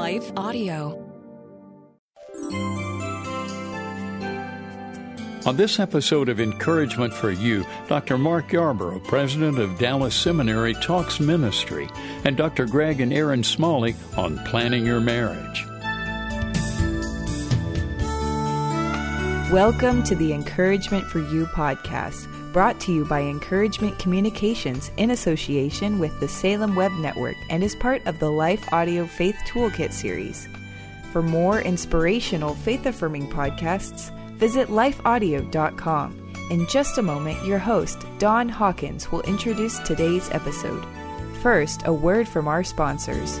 Life Audio. On this episode of Encouragement for You, Dr. Mark Yarbrough, president of Dallas Seminary, talks ministry, and Dr. Greg and Erin Smalley on planning your marriage. Welcome to the Encouragement for You podcast, brought to you by Encouragement Communications in association with the Salem Web Network and is part of the Life Audio Faith Toolkit series. For more inspirational, faith affirming podcasts, visit lifeaudio.com. In just a moment, your host, Don Hawkins, will introduce today's episode. First, a word from our sponsors.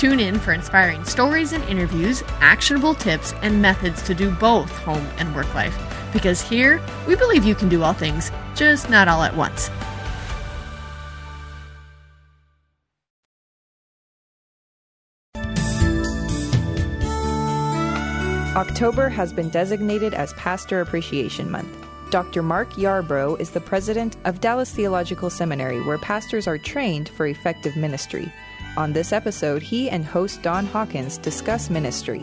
Tune in for inspiring stories and interviews, actionable tips, and methods to do both home and work life. Because here, we believe you can do all things, just not all at once. October has been designated as Pastor Appreciation Month. Dr. Mark Yarbrough is the president of Dallas Theological Seminary, where pastors are trained for effective ministry. On this episode, he and host Don Hawkins discuss ministry.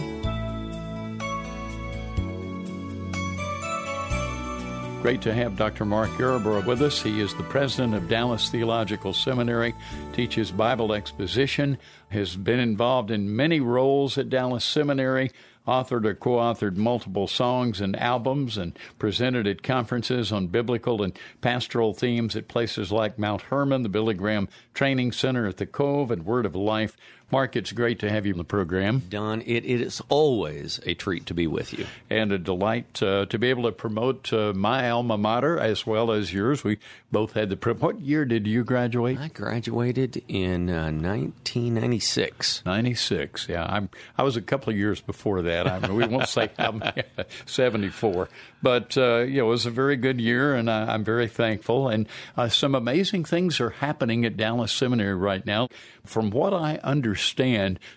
Great to have Dr. Mark Yarbrough with us. He is the president of Dallas Theological Seminary, teaches Bible exposition, has been involved in many roles at Dallas Seminary, authored or co authored multiple songs and albums, and presented at conferences on biblical and pastoral themes at places like Mount Hermon, the Billy Graham Training Center at the Cove, and Word of Life. Mark, it's great to have you in the program. Don, it, it is always a treat to be with you. And a delight uh, to be able to promote uh, my alma mater as well as yours. We both had the. What year did you graduate? I graduated in uh, 1996. 96, yeah. I'm, I was a couple of years before that. I mean, we won't say how many, 74. But, uh, you know, it was a very good year, and I, am very thankful. And uh, some amazing things are happening at Dallas Seminary right now. From what I understand,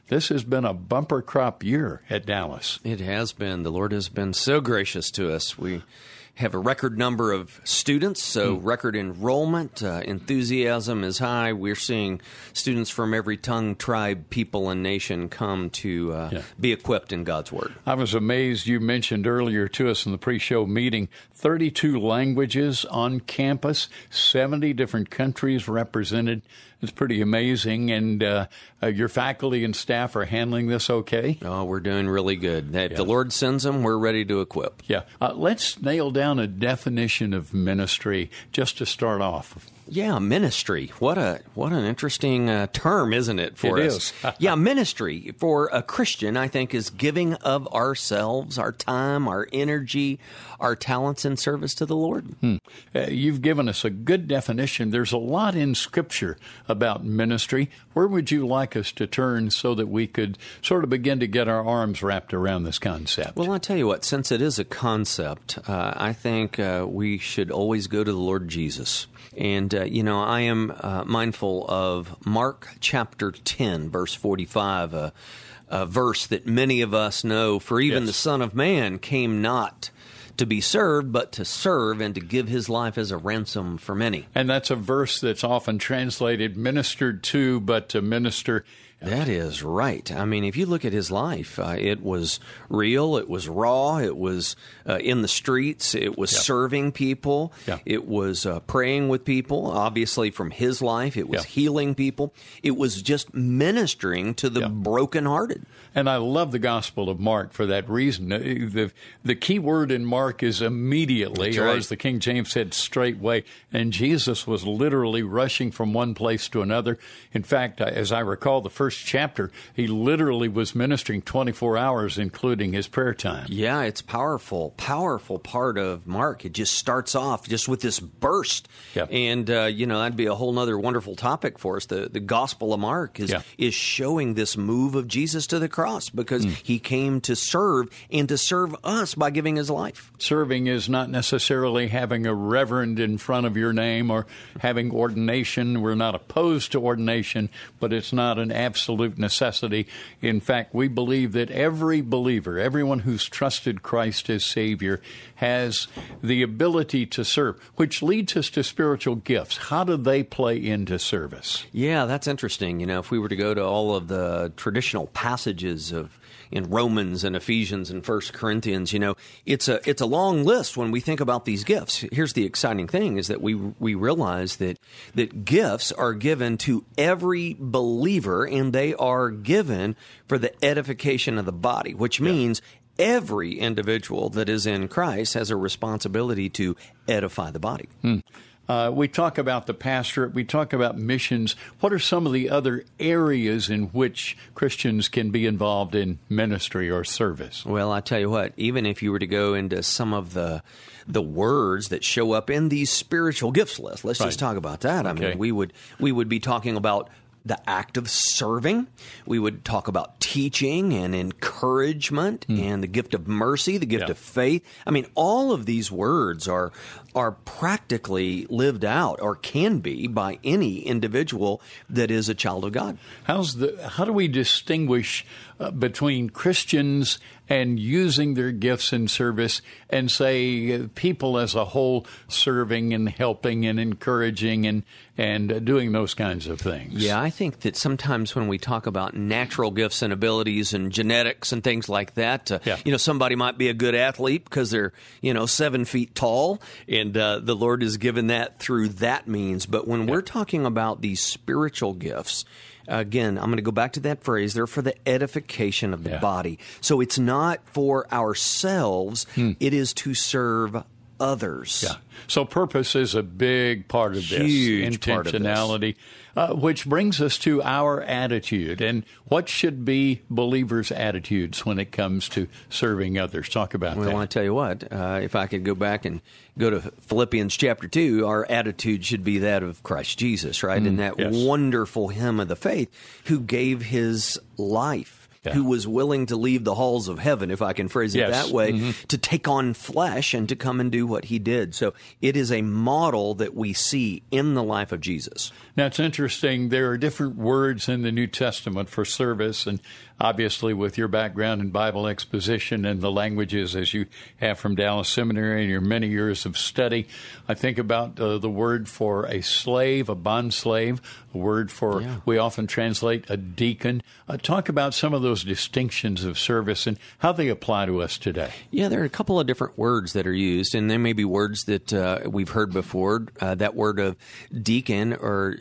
this has been a bumper crop year at Dallas. It has been. The Lord has been so gracious to us. We have a record number of students, so mm. record enrollment. Uh, enthusiasm is high. We're seeing students from every tongue, tribe, people, and nation come to uh, yeah. be equipped in God's Word. I was amazed you mentioned earlier to us in the pre show meeting 32 languages on campus, 70 different countries represented. It's pretty amazing. And uh, uh, your faculty and staff are handling this okay? Oh, we're doing really good. If yeah. the Lord sends them, we're ready to equip. Yeah. Uh, let's nail down a definition of ministry just to start off. Yeah, ministry. What a what an interesting uh, term, isn't it? For it us, yeah, ministry for a Christian, I think, is giving of ourselves, our time, our energy, our talents in service to the Lord. Hmm. Uh, you've given us a good definition. There's a lot in Scripture about ministry. Where would you like us to turn so that we could sort of begin to get our arms wrapped around this concept? Well, I'll tell you what. Since it is a concept, uh, I think uh, we should always go to the Lord Jesus. And uh, you know, I am uh, mindful of Mark chapter 10, verse 45, uh, a verse that many of us know. For even Yes. the Son of Man came not to be served, but to serve and to give his life as a ransom for many. And that's a verse that's often translated ministered to, but to minister. That is right. I mean, if you look at his life, uh, it was real, it was raw, it was uh, in the streets, it was Yeah. serving people, Yeah. it was uh, praying with people. Obviously, from his life, it was Yeah. healing people, it was just ministering to the brokenhearted. And I love the Gospel of Mark for that reason. Uh, The, the key word in Mark is immediately, That's or as the King James said, straightway. And Jesus was literally rushing from one place to another. In fact, as I recall, the first chapter, he literally was ministering 24 hours, including his prayer time. Yeah, it's powerful, powerful part of Mark. It just starts off just with this burst, Yeah. and uh, you know that'd be a whole other wonderful topic for us. The the Gospel of Mark is Yeah. is showing this move of Jesus to the cross because Hmm. he came to serve and to serve us by giving his life. Serving is not necessarily having a reverend in front of your name or having ordination. We're not opposed to ordination, but it's not an absolute necessity. In fact, we believe that every believer, everyone who's trusted Christ as Savior, has the ability to serve, which leads us to spiritual gifts. How do they play into service? Yeah, that's interesting. You know, if we were to go to all of the traditional passages of in Romans and Ephesians and First Corinthians, you know, it's a it's a long list when we think about these gifts. Here's the exciting thing is that we we realize that that gifts are given to every believer and they are given for the edification of the body, which means every individual that is in Christ has a responsibility to edify the body. Uh, we talk about the pastorate, we talk about missions. What are some of the other areas in which Christians can be involved in ministry or service? Well, I tell you what, even if you were to go into some of the the words that show up in these spiritual gifts list, let's Right. just talk about that. I mean, we would we would be talking about the act of serving. We would talk about teaching and encouragement hmm. and the gift of mercy, the gift. Yeah. of faith. I mean, all of these words are are practically lived out or can be by any individual that is a child of God. How's the how do we distinguish uh, between Christians and using their gifts in service and say people as a whole serving and helping and encouraging and and uh, doing those kinds of things? Yeah, I think that sometimes when we talk about natural gifts and abilities and genetics and things like that, uh, Yeah. you know, somebody might be a good athlete because they're, you know, seven feet tall, and uh, the Lord has given that through that means. But when we're talking about these spiritual gifts, Again, I'm going to go back to that phrase. They're for the edification of the Yeah. body. So it's not for ourselves, it is to serve others. Yeah. So purpose is a big part of this. Huge part of this. Intentionality, Uh, which brings us to our attitude and what should be believers' attitudes when it comes to serving others. Talk about that. Well, that. I tell you what, uh, if I could go back and go to Philippians chapter 2, our attitude should be that of Christ Jesus, right? and that yes. wonderful hymn of the faith who gave his life. Yeah. Who was willing to leave the halls of heaven, if I can phrase it Yes. Mm-hmm. that way, to take on flesh and to come and do what he did. So it is a model that we see in the life of Jesus. Now, it's interesting. There are different words in the New Testament for service, and obviously, with your background in Bible exposition and the languages as you have from Dallas Seminary and your many years of study, I think about uh, the word for a slave, a bond slave, word for, we often translate a deacon. Uh, talk about some of those distinctions of service and how they apply to us today. Yeah, there are a couple of different words that are used, and there may be words that uh, we've heard before. Uh, that word of deacon or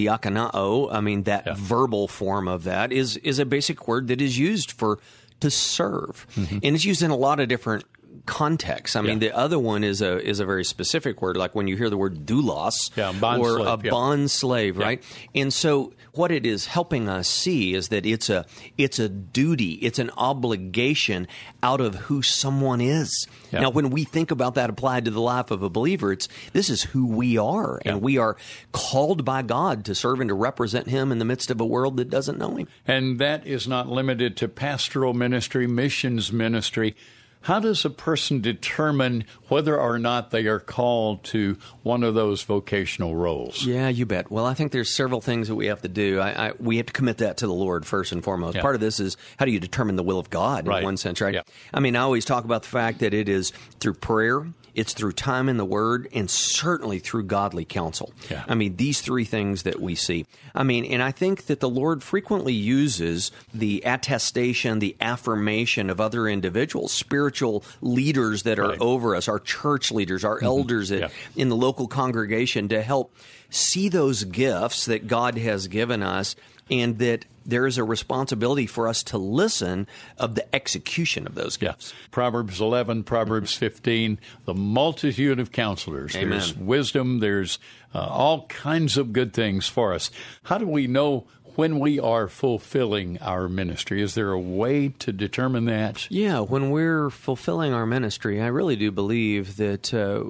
diakonao, I mean, that Yeah. verbal form of that is is a basic word that is used for to serve, and it's used in a lot of different contexts. I mean, Mm-hmm. The other one is a is a very specific word, like when you hear the word doulos Yeah, or slave, a yeah. bond slave, right? And so what it is helping us see is that it's a it's a duty, it's an obligation out of who someone is. Yeah. Now when we think about that applied to the life of a believer, it's this is who we are and we are called by God to serve and to represent him in the midst of a world that doesn't know him. And that is not limited to pastoral ministry, missions ministry. How does a person determine whether or not they are called to one of those vocational roles? Yeah, you bet. Well, I think there's several things that we have to do. I, I, we have to commit that to the Lord first and foremost. Yeah. Part of this is how do you determine the will of God Right. in one sense, right? Yeah. I mean, I always talk about the fact that it is through prayer. It's through time in the Word and certainly through godly counsel. Yeah. I mean, these three things that we see. I mean, and I think that the Lord frequently uses the attestation, the affirmation of other individuals, spiritual leaders that are Right. over us, our church leaders, our mm-hmm. elders that, Yeah. in the local congregation to help see those gifts that God has given us and that there is a responsibility for us to listen of the execution of those Yeah. gifts. Proverbs 11, Proverbs 15, the multitude of counselors. Amen. There's wisdom, there's uh, all kinds of good things for us. How do we know when we are fulfilling our ministry? Is there a way to determine that? Yeah, when we're fulfilling our ministry, I really do believe that uh,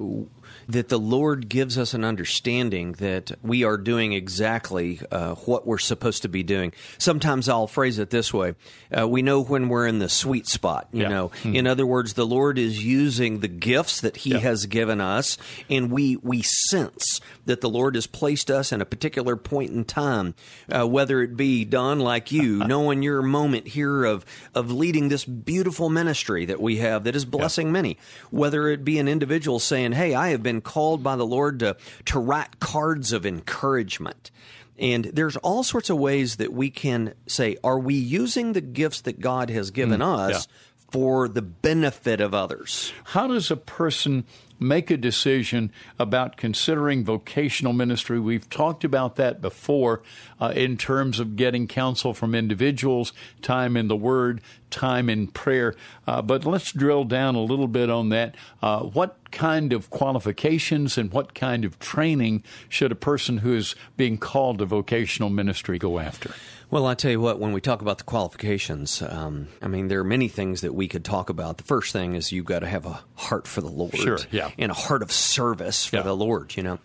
that the Lord gives us an understanding that we are doing exactly uh, what we're supposed to be doing. Sometimes I'll phrase it this way: uh, We know when we're in the sweet spot. You Yeah. know, in other words, the Lord is using the gifts that He Yeah. has given us, and we we sense that the Lord has placed us in a particular point in time, uh, whether it be Don like you, knowing your moment here of of leading this beautiful ministry that we have that is blessing many, whether it be an individual saying, "Hey, I have been called by the Lord to to write cards of encouragement." And there's all sorts of ways that we can say, are we using the gifts that God has given mm, us for the benefit of others? How does a person make a decision about considering vocational ministry? We've talked about that before uh, in terms of getting counsel from individuals, time in the Word, time in prayer. Uh, but let's drill down a little bit on that. Uh, what kind of qualifications and what kind of training should a person who is being called to vocational ministry go after? Well, I tell you what, when we talk about the qualifications, um, I mean, there are many things that we could talk about. The first thing is you've got to have a heart for the Lord. Sure, yeah. And a heart of service for Yeah. the Lord, you know.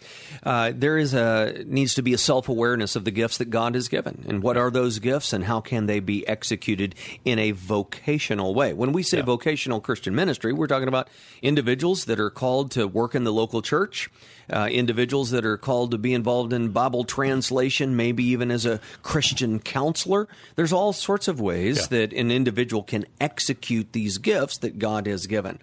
Uh, there is a, needs to be a self awareness of the gifts that God has given. And what are those gifts and how can they be executed in a vocational way? When we say Yeah. vocational Christian ministry, we're talking about individuals that are called to work in the local church, uh, individuals that are called to be involved in Bible translation, maybe even as a Christian counselor. There's all sorts of ways Yeah. that an individual can execute these gifts that God has given.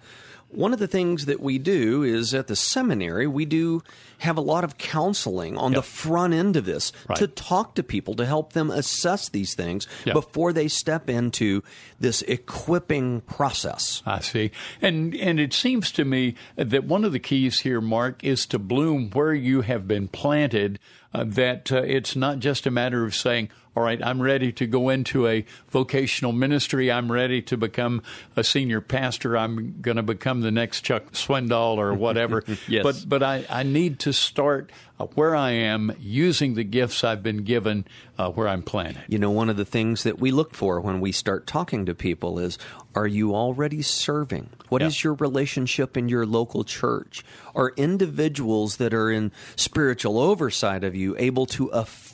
One of the things that we do is at the seminary, we do have a lot of counseling on the front end of this Right. to talk to people to help them assess these things Yeah. before they step into this equipping process. I see. And and it seems to me that one of the keys here, Mark, is to bloom where you have been planted. Uh, that uh, it's not just a matter of saying, "All right, I'm ready to go into a vocational ministry. I'm ready to become a senior pastor. I'm going to become the next Chuck Swindoll or whatever." Yes. But but I, I need to start uh, where I am using the gifts I've been given uh, where I'm planted. You know, one of the things that we look for when we start talking to people is are you already serving? What is Yeah. your relationship in your local church? Are individuals that are in spiritual oversight of you able to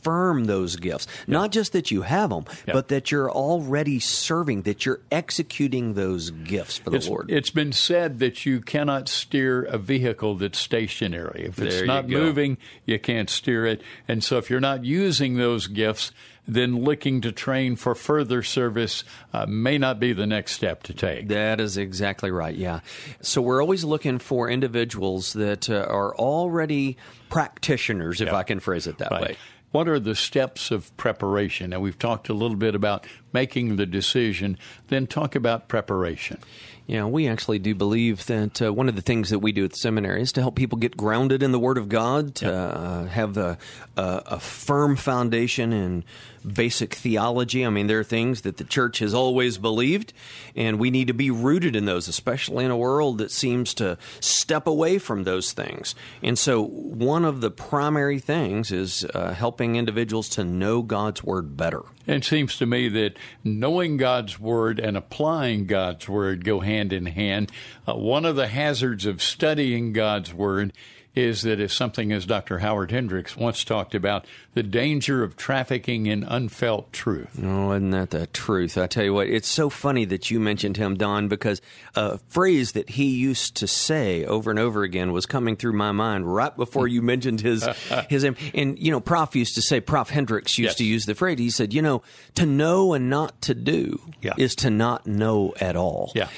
affirm those gifts? Not just that you have them, Yeah. but that you're already serving, that you're executing those gifts for the It's, Lord. it's been said that you cannot steer a vehicle that's stationary. If it's There not go. moving, you can't steer it. And so if you're not using those gifts, then looking to train for further service uh, may not be the next step to take. That is exactly right. Yeah. So we're always looking for individuals that uh, are already practitioners, if Yeah. I can phrase it that Right. way. What are the steps of preparation? And we've talked a little bit about making the decision, then talk about preparation. Yeah, we actually do believe that uh, one of the things that we do at the seminary is to help people get grounded in the Word of God, to uh, have a, a, a firm foundation in basic theology. I mean, there are things that the church has always believed, and we need to be rooted in those, especially in a world that seems to step away from those things. And so, one of the primary things is uh, helping individuals to know God's Word better. It seems to me that knowing God's Word and applying God's Word go hand in hand. Uh, one of the hazards of studying God's Word is that if something as Dr. Howard Hendricks once talked about the danger of trafficking in unfelt truth. Oh, isn't that the truth? I tell you what, it's so funny that you mentioned him, Don, because a phrase that he used to say over and over again was coming through my mind right before you mentioned his his name. and you know, Prof used to say, Prof Hendricks used Yes. to use the phrase. He said, you know, to know and not to do Yeah. is to not know at all. Yeah.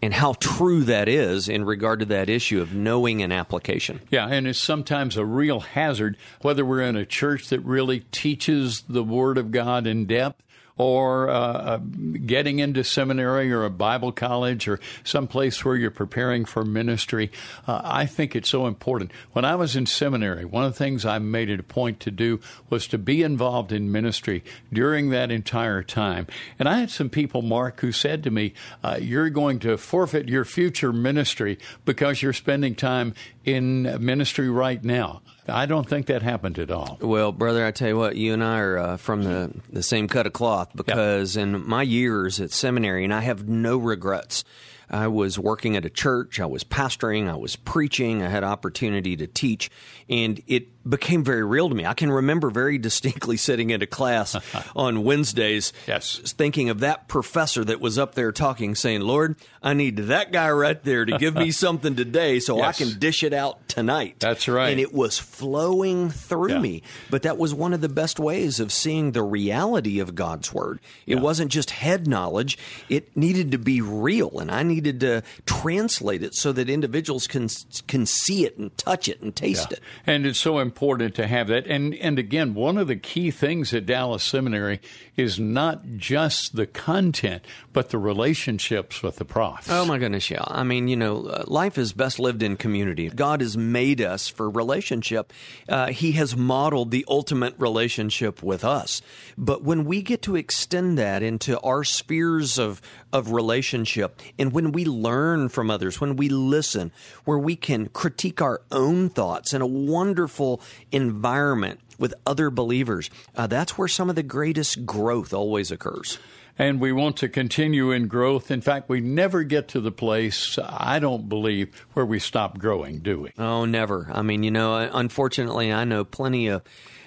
And how true that is in regard to that issue of knowing an application. Yeah, and it's sometimes a real hazard, whether we're in a church that really teaches the Word of God in depth or uh, uh, getting into seminary or a Bible college or some place where you're preparing for ministry. Uh, I think it's so important. When I was in seminary, one of the things I made it a point to do was to be involved in ministry during that entire time. And I had some people, Mark, who said to me, uh, You're going to forfeit your future ministry because you're spending time in ministry right now. I don't think that happened at all. Well, brother, I tell you what, you and I are uh, from the, the same cut of cloth because in my years at seminary, and I have no regrets. I was working at a church, I was pastoring, I was preaching, I had opportunity to teach, and it became very real to me. I can remember very distinctly sitting in a class on Wednesdays, Yes. thinking of that professor that was up there talking, saying, Lord, I need that guy right there to give me something today so Yes. I can dish it out tonight. That's right. And it was flowing through Yeah. me. But that was one of the best ways of seeing the reality of God's Word. It Yeah. wasn't just head knowledge, it needed to be real. And I needed to translate it so that individuals can, can see it and touch it and taste it. And it's so important to have that. And and again, one of the key things at Dallas Seminary is not just the content, but the relationships with the profs. Oh my goodness, yeah. I mean, you know, uh, life is best lived in community. God has made us for relationship. Uh, he has modeled the ultimate relationship with us. But when we get to extend that into our spheres of of relationship, and when we learn from others, when we listen, where we can critique our own thoughts in a wonderful environment with other believers, uh, that's where some of the greatest growth always occurs. And we want to continue in growth. In fact, we never get to the place, I don't believe, where we stop growing, do we? Oh, never. I mean, you know, unfortunately, I know plenty of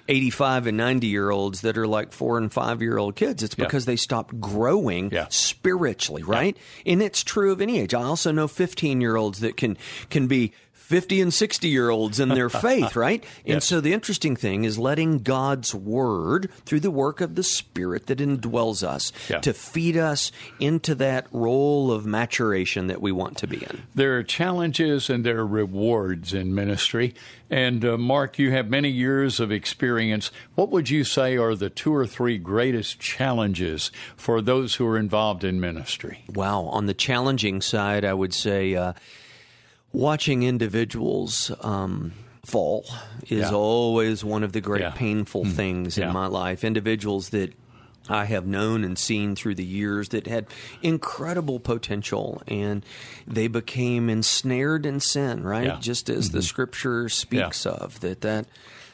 85 and 90 year olds that are like four and five year old kids. It's Yeah. because they stopped growing Yeah. spiritually, right? And it's true of any age. I also know 15 year olds that can, can be 50 and 60 year olds in their faith, right? And Yes. so the interesting thing is letting God's word through the work of the Spirit that indwells us Yeah. to feed us into that role of maturation that we want to be in. There are challenges and there are rewards in ministry. And uh, Mark, you have many years of experience. What would you say are the two or three greatest challenges for those who are involved in ministry? Wow. On the challenging side, I would say uh, watching individuals um, fall is Yeah. always one of the great Yeah. painful things Yeah. in my life. Individuals that I have known and seen through the years that had incredible potential and they became ensnared in sin, right? Just as the scripture speaks of that that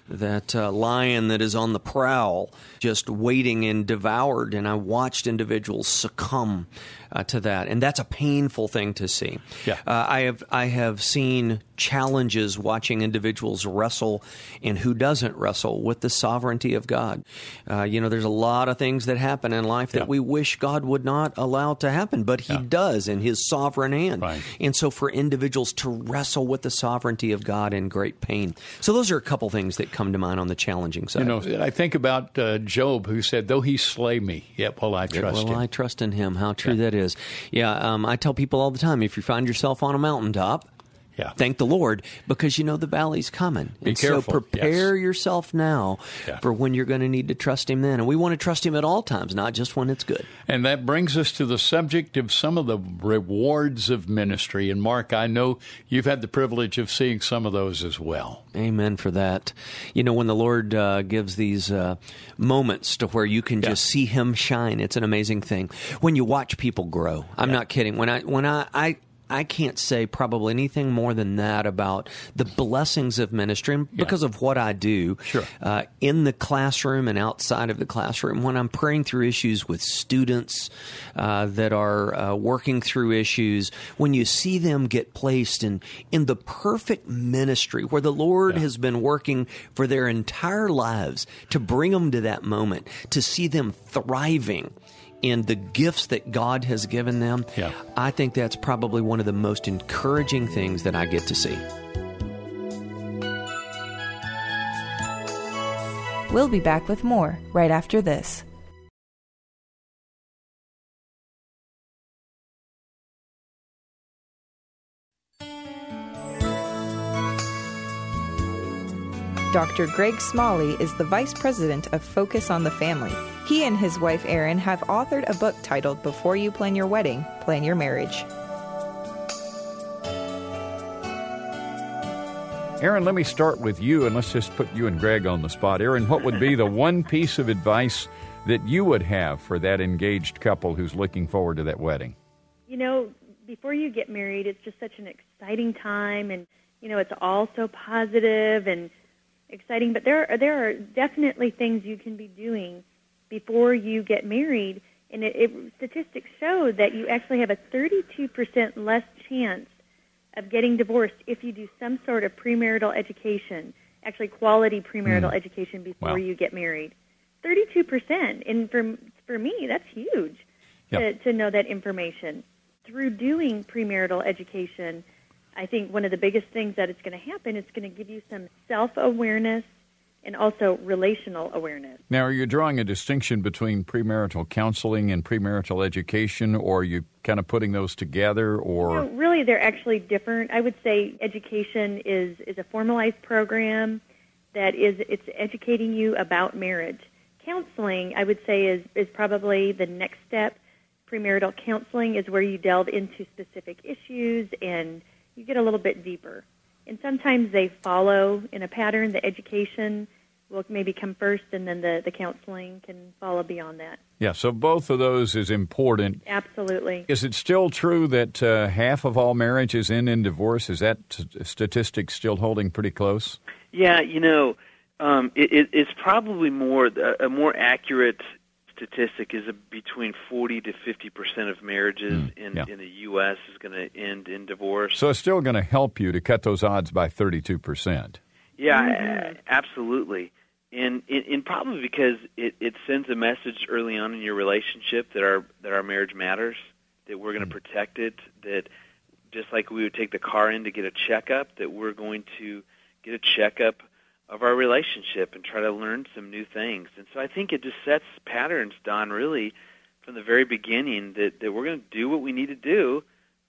that uh, lion that is on the prowl just waiting and devoured and I watched individuals succumb uh, to that and that's a painful thing to see. Yeah. Uh, I have I have seen challenges watching individuals wrestle and who doesn't wrestle with the sovereignty of God. Uh, you know, there's a lot of things that happen in life that Yeah. we wish God would not allow to happen, but He Yeah. does in His sovereign hand. Right. And so for individuals to wrestle with the sovereignty of God in great pain. So those are a couple things that come to mind on the challenging side. You know, I think about uh, Job, who said, "Though he slay me, yet will I trust well, him." I trust in him. How true that is. Yeah, um, I tell people all the time if you find yourself on a mountaintop, Yeah. thank the Lord because you know the valley's coming. Be and careful, So prepare yes. yourself now Yeah. for when you're going to need to trust Him then. And we want to trust Him at all times, not just when it's good. And that brings us to the subject of some of the rewards of ministry. And Mark, I know you've had the privilege of seeing some of those as well. Amen for that. You know, when the Lord uh, gives these uh, moments to where you can Yeah. just see Him shine, it's an amazing thing. When you watch people grow, I'm Yeah. not kidding. When I when I, I I can't say probably anything more than that about the blessings of ministry and because of what I do Sure. uh, in the classroom and outside of the classroom. When I'm praying through issues with students uh, that are uh, working through issues, when you see them get placed in in the perfect ministry where the Lord has been working for their entire lives to bring them to that moment, to see them thriving in the gifts that God has given them, Yeah. I think that's probably one of the most encouraging things that I get to see. We'll be back with more right after this. Dr. Greg Smalley is the Vice President of Focus on the Family. He and his wife Erin have authored a book titled Before You Plan Your Wedding, Plan Your Marriage. Erin, let me start with you, and let's just put you and Greg on the spot. Erin, what would be the one piece of advice that you would have for that engaged couple who's looking forward to that wedding? you know, before you get married, it's just such an exciting time, and you know, it's all so positive and exciting. But there are there are definitely things you can be doing before you get married, and it, it statistics show that you actually have a 32% less chance of getting divorced if you do some sort of premarital education, actually quality premarital hmm. education before Wow. you get married. 32%, and for for me, that's huge Yep. to, to know that information. Through doing premarital education, I think one of the biggest things that it's going to happen is going to give you some self awareness and also relational awareness. Now, are you drawing a distinction between premarital counseling and premarital education, or are you kind of putting those together, or No, really, they're actually different. I would say education is is a formalized program that is it's educating you about marriage. Counseling, I would say, is is probably the next step. Premarital counseling is where you delve into specific issues and you get a little bit deeper. And sometimes they follow in a pattern. The education will maybe come first, and then the, the counseling can follow beyond that. yeah? So both of those is important. Absolutely. Is it still true that uh, half of all marriages end in divorce? Is that t- statistic still holding pretty close? Yeah, you know, um, it, it, it's probably more a, a more accurate statistic is a, between forty to fifty percent of marriages in yeah. in the U.S. is going to end in divorce. So it's still going to help you to cut those odds by 32%. Yeah, a- absolutely. And, and probably because it, it sends a message early on in your relationship that our that our marriage matters, that we're going to mm-hmm. protect it, that just like we would take the car in to get a checkup, that we're going to get a checkup of our relationship and try to learn some new things. And so I think it just sets patterns, Don, really from the very beginning that, that we're going to do what we need to do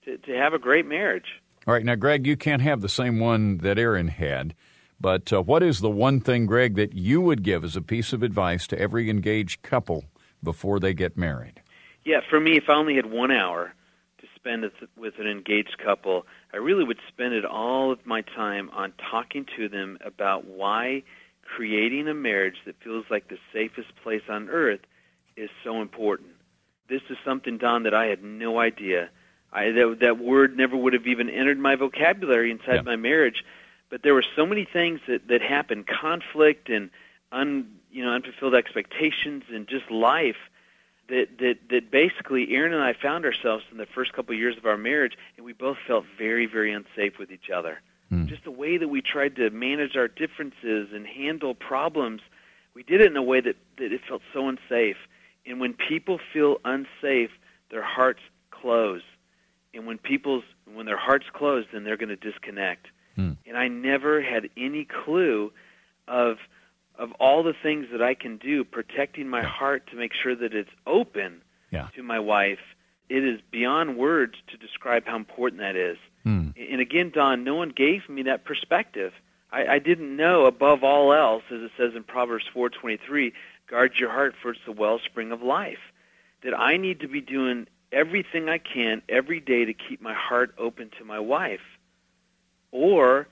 to, to have a great marriage. All right, now, Greg, you can't have the same one that Erin had, but uh, what is the one thing, Greg, that you would give as a piece of advice to every engaged couple before they get married? Yeah, for me, if I only had one hour to spend with, an engaged couple, I really would spend it all of my time on talking to them about why creating a marriage that feels like the safest place on earth is so important. This is something, Don, that I had no idea. I that, that word never would have even entered my vocabulary inside Yeah. my marriage. But there were so many things that that happened, conflict and un you know unfulfilled expectations and just life that that that basically Erin and I found ourselves in the first couple of years of our marriage, and we both felt very very unsafe with each other. Hmm. Just the way that we tried to manage our differences and handle problems, we did it in a way that that it felt so unsafe. And when people feel unsafe, their hearts close. And when people's when their hearts close, then they're going to disconnect. And I never had any clue of of all the things that I can do protecting my heart to make sure that it's open Yeah. to my wife. It is beyond words to describe how important that is. Hmm. And again, Don, no one gave me that perspective. I, I didn't know above all else, as it says in Proverbs four twenty three, guard your heart for it's the wellspring of life. That I need to be doing everything I can every day to keep my heart open to my wife. Or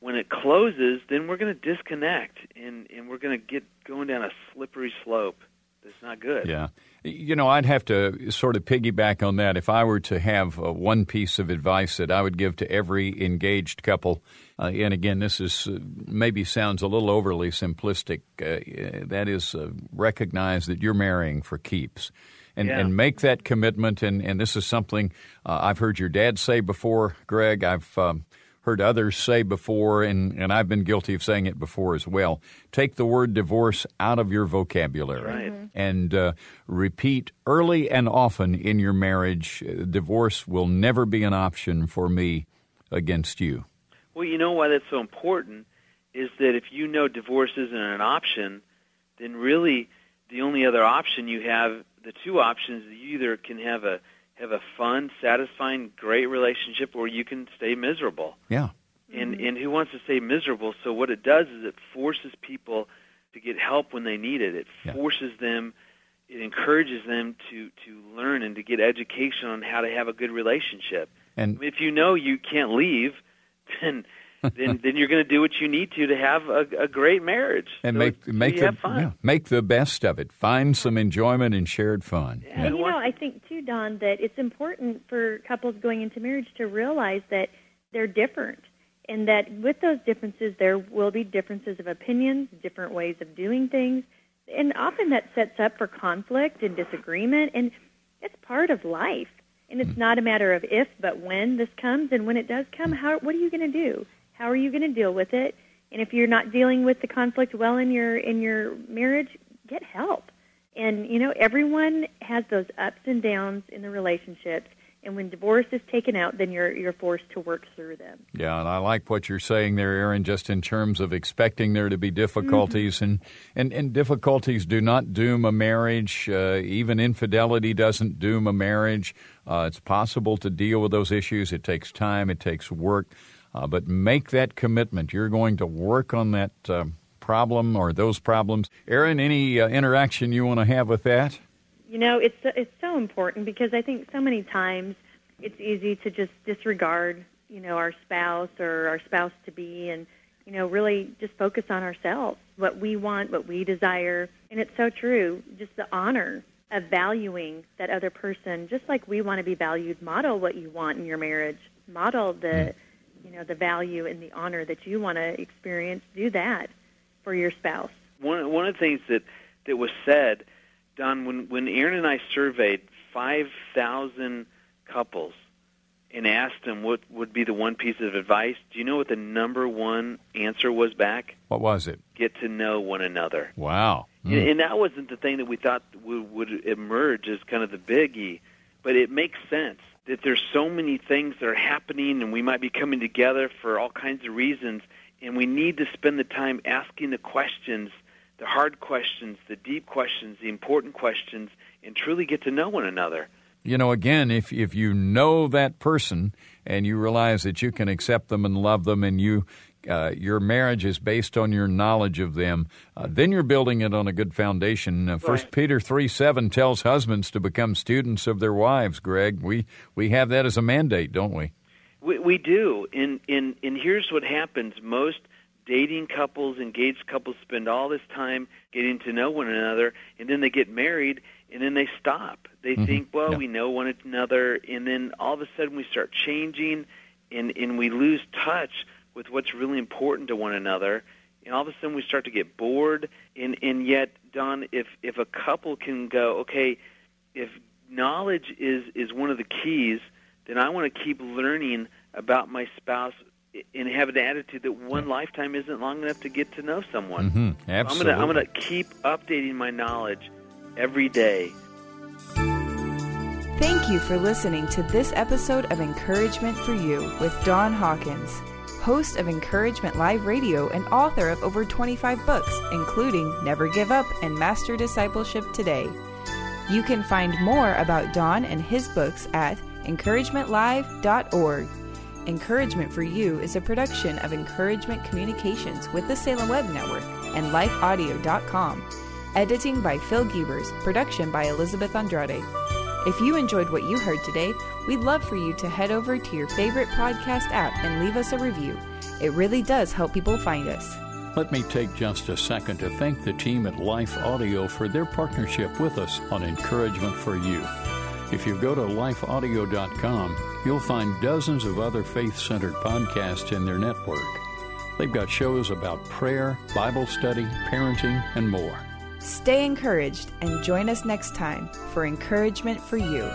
when it closes, then we're going to disconnect and, and we're going to get going down a slippery slope that's not good. Yeah. You know, I'd have to sort of piggyback on that. If I were to have uh, one piece of advice that I would give to every engaged couple, uh, and again, this is uh, maybe sounds a little overly simplistic. Uh, that is, uh, recognize that you're marrying for keeps. And, Yeah. and make that commitment. And, and this is something uh, I've heard your dad say before, Greg. I've um, heard others say before, and, and I've been guilty of saying it before as well. Take the word divorce out of your vocabulary Right. and uh, repeat early and often in your marriage uh, divorce will never be an option for me against you. Well, you know why that's so important is that if you know divorce isn't an option, then really the only other option you have, the two options, you either can have a have a fun, satisfying, great relationship, or you can stay miserable. Yeah. And mm-hmm. and who wants to stay miserable? So what it does is it forces people to get help when they need it. It Yeah. forces them, it encourages them to to learn and to get education on how to have a good relationship. And If you know you can't leave, then then then you're going to do what you need to to have a, a great marriage. and So make it's- so make the have fun. yeah, make the best of it. Find some enjoyment and shared fun. Yeah. And you know, I think too, Don, that it's important for couples going into marriage to realize that they're different, and that with those differences, there will be differences of opinions, different ways of doing things, and often that sets up for conflict and disagreement, and it's part of life. And it's mm. not a matter of if, but when this comes, and when it does come, mm. how what are you going to do? How are you going to deal with it? And if you're not dealing with the conflict well in your in your marriage, get help. And you know, everyone has those ups and downs in the relationships. And when divorce is taken out, then you're you're forced to work through them. Yeah, and I like what you're saying there, Erin, just in terms of expecting there to be difficulties. And, and, and difficulties do not doom a marriage. Uh, even infidelity doesn't doom a marriage. Uh, it's possible to deal with those issues. It takes time, it takes work. Uh, but make that commitment. You're going to work on that uh, problem or those problems. Erin, any uh, interaction you want to have with that? You know, it's it's so important because I think so many times it's easy to just disregard, you know, our spouse or our spouse to be and you know, really just focus on ourselves, what we want, what we desire. And it's so true, just the honor of valuing that other person just like we want to be valued. Model what you want in your marriage. Model the you know, the value and the honor that you want to experience. Do that for your spouse. one one of the things that that was said, Don, when when Erin and I surveyed five thousand couples and asked them what would be the one piece of advice, do you know what the number one answer was back? What was it? Get to know one another. Wow. And- hmm. And that wasn't the thing that we thought would, would emerge as kind of the biggie, but it makes sense that there's so many things that are happening, and we might be coming together for all kinds of reasons, and we need to spend the time asking the questions, the hard questions, the deep questions, the important questions, and truly get to know one another. you know, again, if if you know that person and you realize that you can accept them and love them, and you uh, your marriage is based on your knowledge of them, uh, then you're building it on a good foundation. Uh, First Peter three seven tells husbands to become students of their wives. Greg, we we have that as a mandate, don't we? We, we do, and, and and here's what happens: most dating couples, engaged couples, spend all this time getting to know one another, and then they get married, and then they stop. They think, well, Yeah. we know one another, and then all of a sudden we start changing, and and we lose touch with what's really important to one another. And all of a sudden we start to get bored, and and yet, Don, if if a couple can go, okay, if knowledge is is one of the keys, then I want to keep learning about my spouse and have an attitude that one lifetime isn't long enough to get to know someone. Mm-hmm. I'm Absolutely. gonna I'm gonna keep updating my knowledge every day. Thank you for listening to this episode of Encouragement for You with Don Hawkins, host of Encouragement Live Radio and author of over 25 books, including Never Give Up and Master Discipleship Today. You can find more about Don and his books at encouragementlive.org. Encouragement for You is a production of Encouragement Communications with the Salem Web Network and lifeaudio.com. Editing by Phil Giebers, production by Elizabeth Andrade. If you enjoyed what you heard today, we'd love for you to head over to your favorite podcast app and leave us a review. It really does help people find us. Let me take just a second to thank the team at Life Audio for their partnership with us on Encouragement for You. If you go to lifeaudio.com, you'll find dozens of other faith centered podcasts in their network. They've got shows about prayer, Bible study, parenting, and more. Stay encouraged and join us next time for Encouragement for You.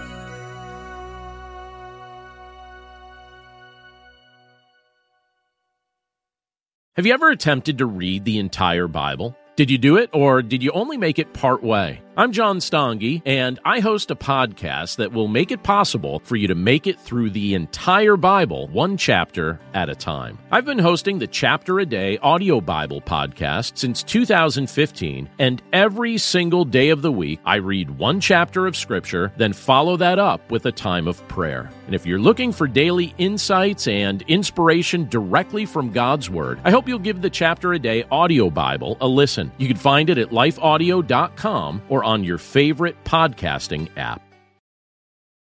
Have you ever attempted to read the entire Bible? Did you do it, or did you only make it part way? I'm John Stange, and I host a podcast that will make it possible for you to make it through the entire Bible, one chapter at a time. I've been hosting the Chapter a Day audio Bible podcast since 2015, and every single day of the week, I read one chapter of Scripture, then follow that up with a time of prayer. And if you're looking for daily insights and inspiration directly from God's Word, I hope you'll give the Chapter a Day audio Bible a listen. You can find it at lifeaudio.com or on your favorite podcasting app.